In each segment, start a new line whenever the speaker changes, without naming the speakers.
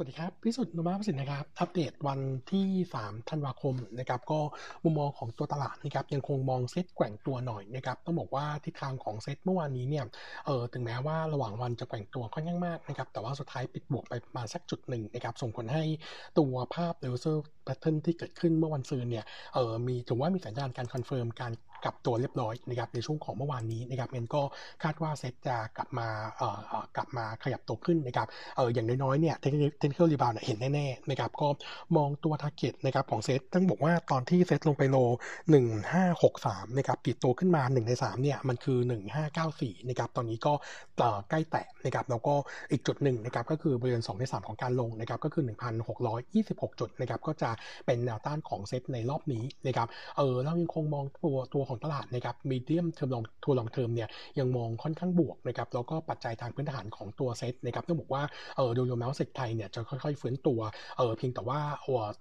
สวัสดีครับ พิสุทธิ์นุมาประสิทธิ์นะครับ อัปเดตวันที่ 3 ธันวาคมนะครับ ก็มุมมองของตัวตลาดนะครับ ยังคงมองเซ็ตแกว่งตัวหน่อยนะครับ ต้องบอกว่าทิศทางของเซ็ตเมื่อวานนี้เนี่ย เออถึงแม้ว่าระหว่างวันจะแกว่งตัวค่อนข้างมากนะครับ แต่ว่าสุดท้ายปิดบวกไปประมาณสักจุดหนึ่งนะครับ ส่งผลให้ตัวภาพ reversal pattern ที่เกิดขึ้นเมื่อวันซืนเนี่ย เออมีถือว่ามีสัญญาณการ confirm การ กลับตัวเรียบร้อยนะครับในช่วงของเมื่อวานนี้นะครับงั้นก็คาดว่าเซ็ตจะกลับมาเอ่อกลับมาขยับตัวขึ้นนะครับเอออย่างน้อยๆเนี่ย technical rebound เห็นแน่ๆนะครับก็มองตัว target นะครับของเซ็ตต้องบอกว่าตอนที่เซ็ตลงไป low 1563นะครับปิดตัวขึ้นมา 1 ใน 3เนี่ยมันคือ 1594นะครับตอนนี้ก็ใกล้แตะนะครับแล้วก็อีกจุดหนึ่งนะครับก็คือบริเวณ2ใน 3 ของการลงนะครับก็คือ 1,626 จุดนะครับก็จะเป็นแนวต้านของเซ็ตในรอบนี้นะครับเออเรายังคงมองตัวตัวของตลาดนะครับ medium term long to long term เนี่ยยังมองค่อนข้างบวกนะครับแล้วก็ปัจจัยทางพื้นฐานของตัวเซ็ตนะครับต้องบอกว่าเออโดยรวมแล้วเซ็ตไทยเนี่ยจะค่อยๆฟื้นตัวเออเพียงแต่ว่า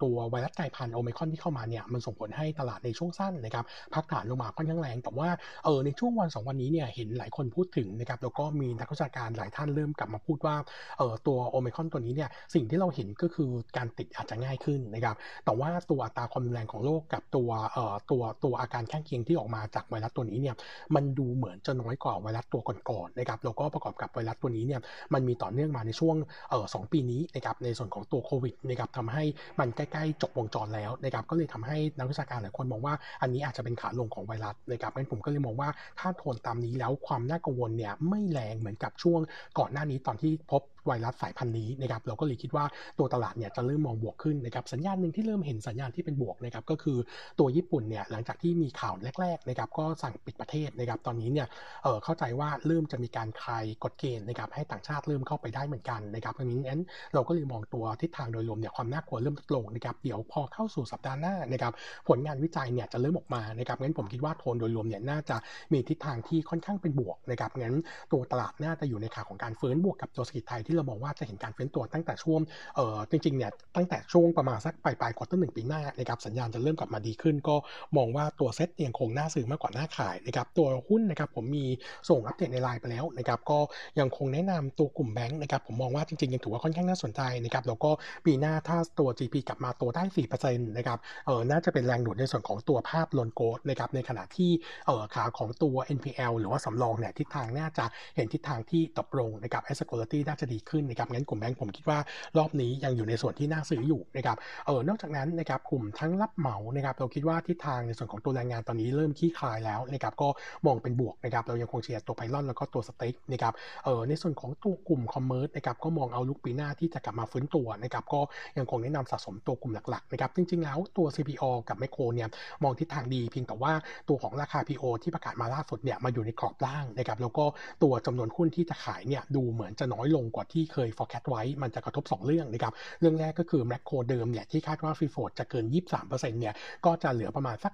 ตัวไวรัสกลายพันธุ์โอมิครอนที่เข้ามาเนี่ยมันส่งผลให้ตลาดในช่วงสั้นนะครับพักฐานลงมาค่อนข้างแรง แต่ว่าเออในช่วงวัน 2 วันนี้เนี่ยเห็นหลายคนพูดถึงนะครับแล้วก็มีนักวิชาการหลายท่านเริ่มกลับมาพูดว่าเออตัวโอมิครอนตัวนี้เนี่ยสิ่งที่เราเห็นก็คือการติดอาจจะง่ายขึ้นนะครับแต่ว่าตัวอัตราความรุนแรงของโรคกับตัวเอ่อตัวตัวอาการข้างเคียงที่ออกมาจากไวรัสตัวนี้เนี่ยมันดูเหมือนจะน้อยกว่าไวรัสตัวก่อนๆนะครับแล้วก็ประกอบกับไวรัสตัวนี้เนี่ยมันมีต่อเนื่องมาในช่วงเอ่อสปีนี้นะครับในส่วนของตัวโควิดนะครับทำให้มันใกล้ๆจบวงจรแล้วนะครับก็เลยทำให้นักวิชาการหลายคนมองว่าอันนี้อาจจะเป็นขาลงของไวรัสนะครับงั้นผมก็เลยมองว่าถ้าโทนตามนี้แล้วความน่ากังวลเนี่ยไม่แรงเหมือนกับช่วงก่อนหน้านี้ตอนที่พบ ไวรัสสายพันธุ์นี้นะครับเราก็เลยคิดว่าตัวตลาดเนี่ยจะเริ่มมองบวกขึ้นนะครับสัญญาณหนึ่งที่เริ่มเห็นสัญญาณที่เป็นบวกนะครับก็คือตัวญี่ปุ่นเนี่ยหลังจากที่มีข่าวแรกๆนะครับก็สั่งปิดประเทศนะครับตอนนี้เนี่ยเออเข้าใจว่าเริ่มจะมีการคลายกฎเกณฑ์นะครับให้ต่างชาติเริ่มเข้าไปได้เหมือนกันนะครับเพราะนั้นเราก็เลยมองตัวทิศทางโดยรวมเนี่ยความน่ากลัวเริ่มลดลงนะครับเดี๋ยวพอเข้าสู่สัปดาห์หน้านะครับผลงานวิจัยเนี่ยจะเริ่มออกมานะครับงั้นผมคิดว่าโทนโดยรวมเนี่ยน่าจะมีทิศทางที่ค่อนข้างเป็นบวกนะครับงั้นตัวตลาดน่าจะอยู่ในขาของการฟื้นบวกกับตัวเศรษฐกิจไทยที่เรามองว่าจะเห็นการเฟ้นตัวตั้งแต่ช่วงเอ่อจริงๆเนี่ยตั้งแต่ช่วงประมาณสักปลายปลาย quarter หนึ่งปีหน้านะครับสัญญาณจะเริ่มกลับมาดีขึ้น ก็มองว่าตัวเซ็ตยังคงน่าซื้อมากกว่าน่าขายนะครับตัวหุ้นนะครับผมมีส่งอัปเดตในไลน์ไปแล้วนะครับก็ยังคงแนะนำตัวกลุ่มแบงก์นะครับผมมองว่าจริงๆยังถือว่าค่อนข้างน่าสนใจนะครับแล้วก็ปีหน้าถ้าตัว GDP กลับมาโตได้4%นะครับเออน่าจะเป็นแรงดูดในส่วนของตัวภาพ loan growth นะครับในขณะที่เออขาของตัว NPL หรือว่าสำรองเนี่ยทิศทางน่าจะเห็นทิศทางที่ตกลงนะครับ asset quality น่าจะดีขึ้นนะครับงั้นกลุ่มแบงค์ผมคิดว่ารอบนี้ยังอยู่ในส่วนที่น่าซื้ออยู่นะครับเออนอกจากนั้นนะครับกลุ่มทั้งรับเหมานะครับเราคิดว่าทิศทางในส่วนของตัวแรงงานตอนนี้เริ่มขี้คลายแล้วนะครับก็มองเป็นบวกนะครับเรายังคงเชียร์ตัวไพลอนแล้วก็ตัวสเต็กนะครับเออในส่วนของตัวกลุ่มคอมเมอร์สนะครับก็มองเอาลุกปีหน้าที่จะกลับมาฟื้นตัวนะครับก็ยังคงแนะนำสะสมตัวกลุ่มหลักๆนะครับจริงๆแล้วตัว CPO กับไมโครเนี่ยมองทิศทางดีเพียงแต่ว่าตัวของราคา PO ที่ประกาศมาล่าสุดเนี่ยมาอยู่ในกรอบล่างนะครับแล้วก็ตัวจำนวนหุ้นที่จะขายเนี่ยดูเหมือนจะน้อยลงกว่าทที่เคย forecast ไว้ มันจะกระทบ 2 เรื่องนะครับ เรื่องแรกก็คือแมคโครเดิมเนี่ยที่คาดว่าฟรีโฟดจะเกิน 23%เนี่ย ก็จะเหลือประมาณสัก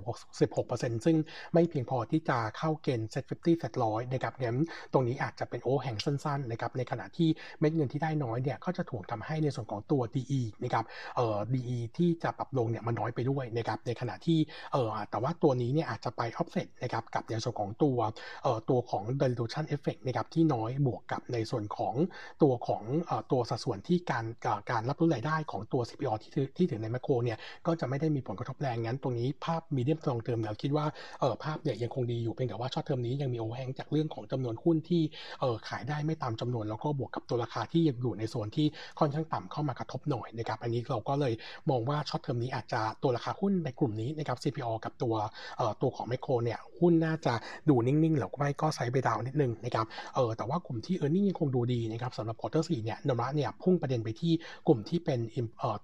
15-16%ซึ่งไม่เพียงพอที่จะเข้าเกณฑ์ set 50 set 100นะครับงั้นตรงนี้อาจจะเป็นโอแห่งสั้นๆนะครับ ในขณะที่เม็ดเงินที่ได้น้อยเนี่ย ก็จะถ่วงทำให้ในส่วนของตัว DE นะครับ เอ่อ DE ที่จะปรับลงเนี่ยมันน้อยไปด้วยนะครับ ในขณะที่ เอ่อ แต่ว่าตัวนี้เนี่ยอาจจะไป offset นะครับ กับในส่วนของตัว เอ่อ ตัวของ dilution effect นะครับ ที่น้อยบวกกับในส่วนของตัวของอตัวสัดส่วนที่การการรับรู้รายได้ของตัว CPO ที่ถือที่ถือในแมคโครเนี่ยก็จะไม่ได้มีผลกระทบแรงงั้นตรงนี้ภาพมีเดียมตรงเติมเราคิดว่าเออภาพเนี่ยยังคงดีอยู่เพียงแต่ว่าช็อตเทอมนี้ยังมีโอแฮงจากเรื่องของจำนวนหุ้นที่เออขายได้ไม่ตามจำนวน แล้วก็บวกกับตัวราคาที่ยังอยู่ในโซนที่ค่อนข้างต่ำเข้ามากระทบหน่อยนะครับอันนี้เราก็เลยมองว่า short term นี้อาจจะตัวราคาหุ้นในกลุ่มนี้นะครับ CPO กับตัวเอ่อตัวของไมโครเนี่ยหุ้นน่าจะดูนิ่งๆหรือไม่ก็ sideway down นิดนึงนะครับเออแต่ว่ากลุ่มที่ earning ยังคงดูดีนะครับสำหรับ quarter สี่เนี่ยนมะเนี่ยพุ่งประเด็นไปที่กลุ่มที่เป็น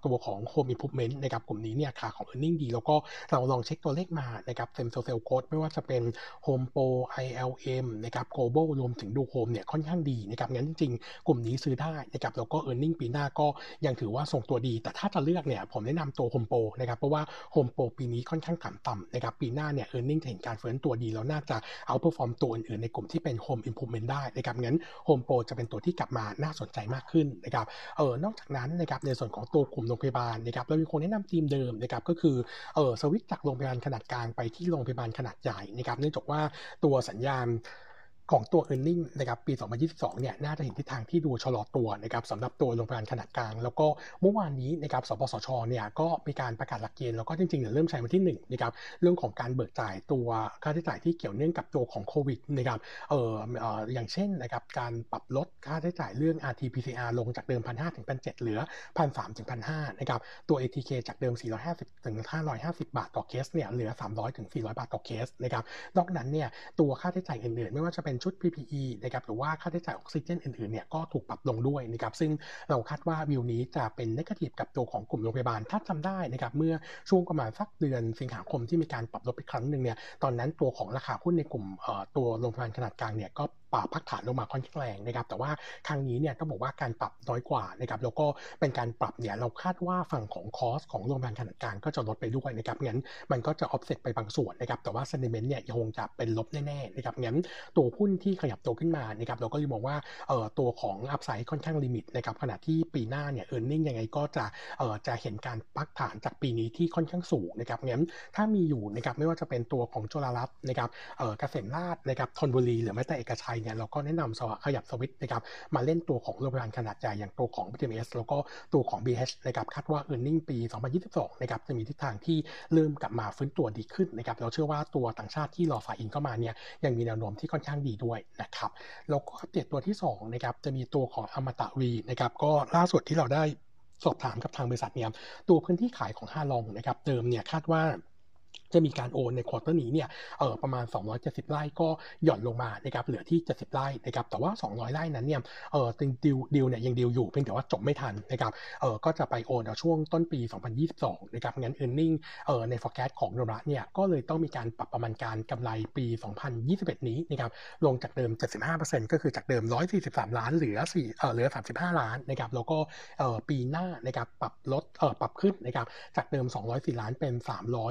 ตัวของ Home Improvement นะครับกลุ่มนี้เนี่ยขาของ e a r n i n g ดีแล้วก็เราลองเช็คตัวเลขมานะครับ same store sales growth ไม่ว่าจะเป็น Home Pro ILM นะครับ Global รวมถึงดูโฮมเนี่ยค่อนข้างดีนะครับงั้นจริงๆ กลุ่มนี้ซื้อได้นะครับแล้วก็ e a r n i n g ปีหน้าก็ยังถือว่าส่งตัวดี แต่ถ้าจะเลือกเนี่ยผมแนะนำตัว Home Pro นะครับเพราะว่า Home Pro ปีนี้ค่อนข้างต่ำนะครับปีหน้าเนี่ย e a r n i n g เห็นการเฟื้นตัวดีแล้วน่าจะ outperform ตัวอื่นๆในกลุ่มที่เป็น Home Improvement ได้นะครับงั้น Home Pro จะเป็นตัวที่กลับมาน่าสนใจมากขึ้นนะครับเออนอกจากนั้นนะครับในส่วนของตัวกลุ่มโรงพยาบาลนะครับเรายังคงแนะนำทีมเดิมนะครับก็คือเออสวิตจากโรงพยาบาลขนาดกลางไปที่โรงพยาบาลขนาดใหญ่นะครับเนื่องจากว่าตัวสัญญาณ ของตัว e a r n i n g นะครับปี 2022 เนี่ยน่าจะเห็นทิศทางที่ดูชะลอตัวนะครับสำหรับตัวโรงพยาบาลขนาดกลาง แล้วก็เมื่อวานนี้นะครับสปสชเนี่ยก็มีการประกาศหลักเกณฑ์แล้วก็จริงๆเนี่ยเริ่มใช้วันที่1นะครับเรื่องของการเบิกจ่ายตัวค่าใช้จ่ายที่เกี่ยวเนื่องกับตัวของโควิดนะครับเอ่อเอ่ออย่างเช่นนะครับการปรับลดค่าใช้จ่ายเรื่อง RT-PCR ลงจากเดิม 1,500ถึง1,700เหลือ 1,300ถึง1,500นะครับตัว ATK จากเดิม 450ถึง550 บาทต่อเคสเนี่ยเหลือ 300ถึง400 บาทต่อเคสนะครับนอกนั้นเนี่ยตัวค่าใช้จ่ายอื่นๆ ไม่ว่าจะเป็นชุด PPE นะครับหรือว่าค่าใช้จ่ายออกซิเจนอื่นๆเนี่ยก็ถูกปรับลงด้วยนะครับซึ่งเราคาดว่าวิวนี้จะเป็นนกาทีฟกับตัวของกลุ่มโรงพยาบาลถ้าจำได้นะครับเมื่อช่วงประมาณสักเดือนสิงหาคมที่มีการปรับลดไปครั้งหนึ่งเนี่ยตอนนั้นตัวของราคาหุ้นในกลุ่มตัวโรงพยาบาลขนาดกลางเนี่ยก็พักฐานลงมาค่อนข้างแรงนะครับแต่ว่าครั้งนี้เนี่ยต้องบอกว่าการปรับน้อยกว่านะครับแล้วก็เป็นการปรับเนี่ยเราคาดว่าฝั่งของคอสของโรงพยาบาลขนาดกลางก็จะลดไปด้วยนะครับงั้นมันก็จะออฟเซ็ตไปบางส่วนนะครับแต่ว่า sentiment เนี่ยยังคงจะเป็นลบแน่ๆนะครับงั้นตัวหุ้นที่ขยับตัวขึ้นมานะครับเราก็เลยมองว่าเอ่อตัวของ upside ค่อนข้าง limit นะครับขณะที่ปีหน้าเนี่ย earning ยังไงก็จะเอ่อจะเห็นการพักฐานจากปีนี้ที่ค่อนข้างสูงนะครับงั้นถ้ามีอยู่นะครับไม่ว่าจะเป็นตัวของจุฬารัตน์นะครับเอ่อเกษมราษฎร์นะครับธนบุรีหรือแม้แต่เอกชัยเนี่ยเราก็แนะนำขยับสวิตนะครับมาเล่นตัวของโรงพยาบาลขนาดใหญ่อย่างตัวของ BDMS แล้วก็ตัวของ BH นะครับคาดว่า e a r n i n g ปี 2022 นะครับจะมีทิศทางที่เริ่มกลับมาฟื้นตัวดีขึ้นนะครับเราเชื่อว่าตัวต่างชาติที่รอ fly in เข้ามาเนี่ยยังมีแนวโน้มที่ค่อนข้างดีด้วยนะครับแล้วก็อัปเดตตัวที่2นะครับจะมีตัวของอมตะวีนะครับก็ล่าสุดที่เราได้สอบถามกับทางบริษัทเนี่ยตัวพื้นที่ขายของฮาลองนะครับเดิมเนี่ยคาดว่า จะมีการโอนใน quarter นี้เนี่ยเออประมาณ 270 ไร่ก็หย่อนลงมานะครับเหลือที่ 70 ไร่นะครับแต่ว่า 200 ไร่นั้นเนี่ยเออติงดิวดิวเนี่ยยังดิวอยู่เพียงแต่ว่าจบไม่ทันนะครับเออก็จะไปโอนในช่วงต้นปี 2022 นะครับงั้น e a r n i n g เออใน forecast ของโนระเนี่ยก็เลยต้องมีการปรับประมาณการกำไรปี 2021 นี้นะครับลงจากเดิม 75%ก็คือจากเดิม 143 ล้านเหลือ4เออเหลือ 35 ล้านนะครับแล้วก็เออปีหน้านะครับปรับลดเออปรับขึ้นนะครับจากเดิม 204 ล้านเป็น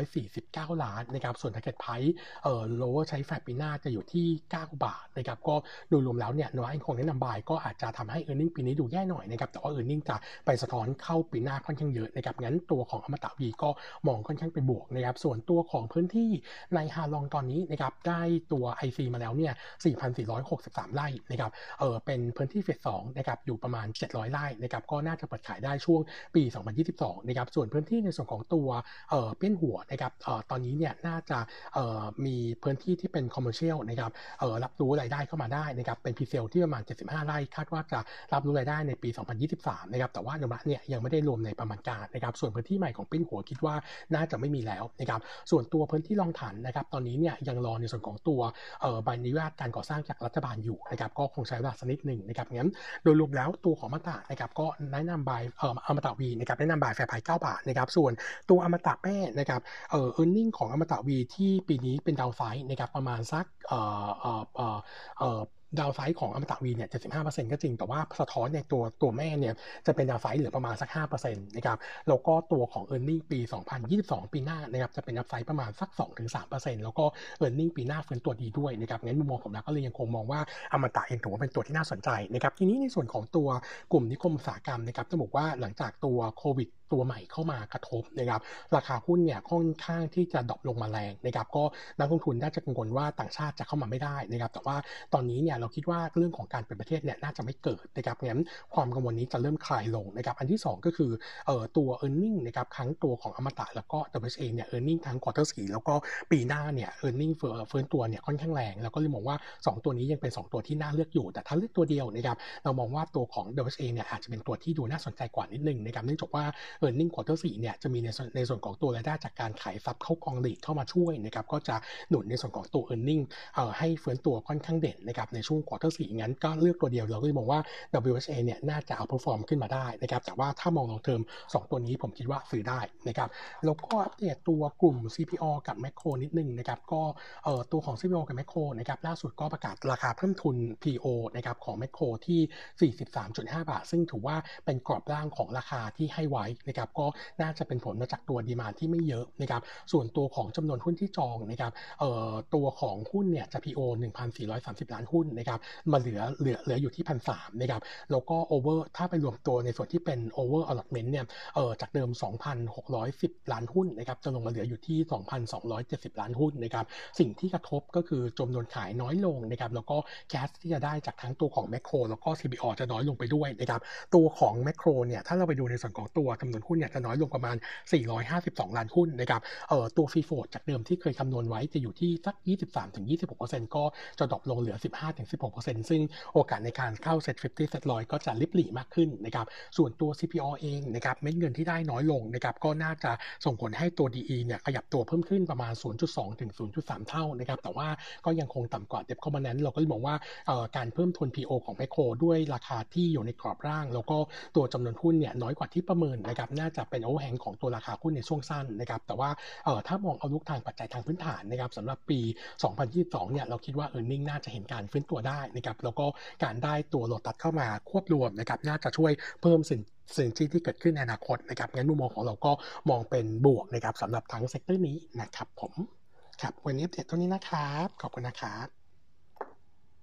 349 9 ล้านนะครับส่วน target price เอ่อ lower ใช้แฟปีหน้าจะอยู่ที่ 9 บาทนะครับก็โดยรวมแล้วเนี่ยน้อยคงแนะนำบายก็อาจจะทำให้ e a r n i n g ปีนี้ดูแย่หน่อยนะครับแต่ว่า e a r n i n g จะไปสะท้อนเข้าปีหน้าค่อนข้างเยอะนะครับงั้นตัวของอมตะวีก็มองค่อนข้างเป็นบวกนะครับส่วนตัวของพื้นที่ในฮาลองตอนนี้นะครับได้ตัว IC มาแล้วเนี่ย 4,463 ไร่นะครับเออเป็นพื้นที่เฟส2นะครับอยู่ประมาณ 700 ไร่นะครับก็น่าจะเปิดขายได้ช่วงปี 2022 นะครับส่วนพื้นที่ในส่วนของตัวเออเปี้ยนหัวนะครับเออตอนนี้เนี่ยน่าจะมีพื้นที่ที่เป็น commercial นะครับรับรู้รายได้เข้ามาได้นะครับเป็น presale ที่ประมาณ 75 ไร่คาดว่าจะรับรู้รายได้ในปี 2023 นะครับแต่ว่าเดมะเนี่ยยังไม่ได้รวมในประมาณการนะครับส่วนพื้นที่ใหม่ของเบียนหัวคิดว่าน่าจะไม่มีแล้วนะครับส่วนตัวพื้นที่ลองถั่นนะครับตอนนี้เนี่ยยังรอในส่วนของตัวใบอนุญาตการก่อสร้างจากรัฐบาลอยู่นะครับก็คงใช้เวลาสักนิดหนึ่งนะครับงั้นโดยรวมแล้วตัวของอมตะนะครับก็แนะนำ buy เอ่ออมตะวีนะครับแนะนำ buy fair price 9บาทนะครับส่วนตัวอมตะแม่นะครับเอ่อเออร์เน็งของอมตะวีที่ปีนี้เป็นดาวไซด์นะครับประมาณสักเอ่อเอ่อเอ่อดาวไซด์ของอมตะวีเนี่ย 75%ก็จริง แต่ว่าสะท้อนในตัวตัวแม่เนี่ย จะเป็นดาวไซด์เหลือประมาณสัก 5%นะครับ แล้วก็ตัวของ e a r n i n g ปี 2022 ปีหน้านะครับ จะเป็นดาวไซด์ประมาณสัก 2-3%แล้วก็ e a r n i n g ปีหน้าฟื้นตัวดีด้วยนะครับ งั้นมุมมองของเราก็เลยยังคงมองว่าอมตะยังถือว่าเป็นตัวที่น่าสนใจนะครับ ทีนี้ในส่วนของตัวกลุ่มนิคมอุตสาหกรรมนะครับ จะบอกว่าหลังจากตัวโควิดตัวใหม่เข้ามากระทบนะครับราคาหุ้นเนี่ยค่อนข้างที่จะ drop ลงมาแรงนะครับก็นักลงทุนน่าจะกังวลว่าต่างชาติจะเข้ามาไม่ได้นะครับแต่ว่าตอนนี้เนี่ยเราคิดว่าเรื่องของการปิดประเทศเนี่ยน่าจะไม่เกิดนะครับงั้นความกังวลนี้จะเริ่มคลายลงนะครับอันที่ 2 ก็คือเอ่อตัว e a r n i n g นะครับทั้งตัวของอมตะแล้วก็ WHA เนี่ย e a r n i n g ทั้งควอเตอร์สี่แล้วก็ปีหน้าเนี่ย e a r n i n g เฟื้นตัวเนี่ยค่อนข้างแรงแล้วก็เลยมองว่า 2 ตัวนี้ยังเป็น 2 ตัวที่น่าเลือกอยู่ แต่ถ้าเลือกตัวเดียวนะครับเรามองว่าตัวของ WHA เนี่ยอาจจะเป็นตัวที่ดูน่าสนใจกว่านิดนึงนะครับเนื่องจากว่า e a r n i n g ควอเตอร์สี่เนี่ยจะมีในในส่วนของตัวรายได้จากการขายทรัพย์เข้ากอง REIT เข้ามาช่วยนะครับก็จะหนุนในส่วนของตัว e a r n i n g เอ่อให้เฟื้นตัวค่อนข้างเด่นนะครับในช่วง quarter สี่งั้นก็เลือกตัวเดียวเราก็มองว่า WHA เนี่ยน่าจะ outperform ขึ้นมาได้นะครับแต่ว่าถ้ามอง long term 2 ตัวนี้ผมคิดว่าซื้อได้นะครับแล้วก็อัปเดตตัวกลุ่ม CPALL กับแมคโครนิดนึงนะครับก็เอ่อตัวของ CPO กับแมคโครนะครับล่าสุดก็ประกาศราคาเพิ่มทุน PO นะครับของแมคโครที่ 43.5 บาท ซึ่งถือว่าเป็นกรอบร่างของราคาที่ให้ไว้นะครับก็น่าจะเป็นผลมาจากตัวดีมาที่ไม่เยอะนะครับส่วนตัวของจำนวนหุ้นที่จองนะครับเอ่อตัวของหุ้นเนี่ยจะ PO 1,430 ล้านหุ้นนะครับมาเหลือเหลือเหลืออยู่ที่พันสามนะครับแล้วก็โอเวอร์ถ้าไปรวมตัวในส่วนที่เป็น over allotment เนี่ยเอ่อจากเดิม 2,610 ล้านหุ้นนะครับจะลงมาเหลืออยู่ที่ 2,270 ล้านหุ้นนะครับสิ่งที่กระทบก็คือจำนวนขายน้อยลงนะครับแล้วก็ cash ที่จะได้จากทั้งตัวของแมคโครแล้วก็ CPALL จะน้อยลงไปด้วยนะครับตัวของแมคโครเนี่ยถ้าเราไปดูในส่วนของตัวจำนวนวนหุ้นเนี่ยจะน้อยลงประมาณ 452 ล้านหุ้นนะครับเอ่อตัว free float จากเดิมที่เคยคำนวณไว้จะอยู่ที่สัก 23-26%ก็จะ drop ลงเหลือ 15-16%ซึ่งโอกาสในการเข้า SET50 SET ร้อยก็จะริบหรี่มากขึ้นนะครับส่วนตัว CPALL เองนะครับเม็ดเงินที่ได้น้อยลงนะครับก็น่าจะส่งผลให้ตัว D/E เนี่ยขยับตัวเพิ่มขึ้นประมาณ 0.2 ถึง 0.3 เท่านะครับแต่ว่าก็ยังคงต่ำกว่า debt covenant เราก็เลยมองว่าการเพิ่มทุน PO ของแมคโครด้วยราคาที่อยู่ในกรอบล่าง แล้วก็ตัวจำนวนหุ้นเนี่ยน้อยกว่าที่ประเมินนะครับน่าจะเป็น overhang ของตัวราคาหุ้นในช่วงสั้นนะครับแต่ว่าเออถ้ามอง outlook ทางปัจจัยทางพื้นฐานนะครับสำหรับปี 2022 เนี่ยเราคิดว่า e a r n i n g น่าจะเห็นการฟื้นตัวได้นะครับแล้วก็การได้ตัวโลตัสเข้ามาควบรวมนะครับน่าจะช่วยเพิ่ม synergy ที่เกิดขึ้นในอนาคตนะครับงั้นมุมมองของเราก็มองเป็นบวกนะครับสำหรับทั้ง sector นี้นะครับผมครับวันนี้อัปเดตเท่านี้นะครับขอบคุณนะครับ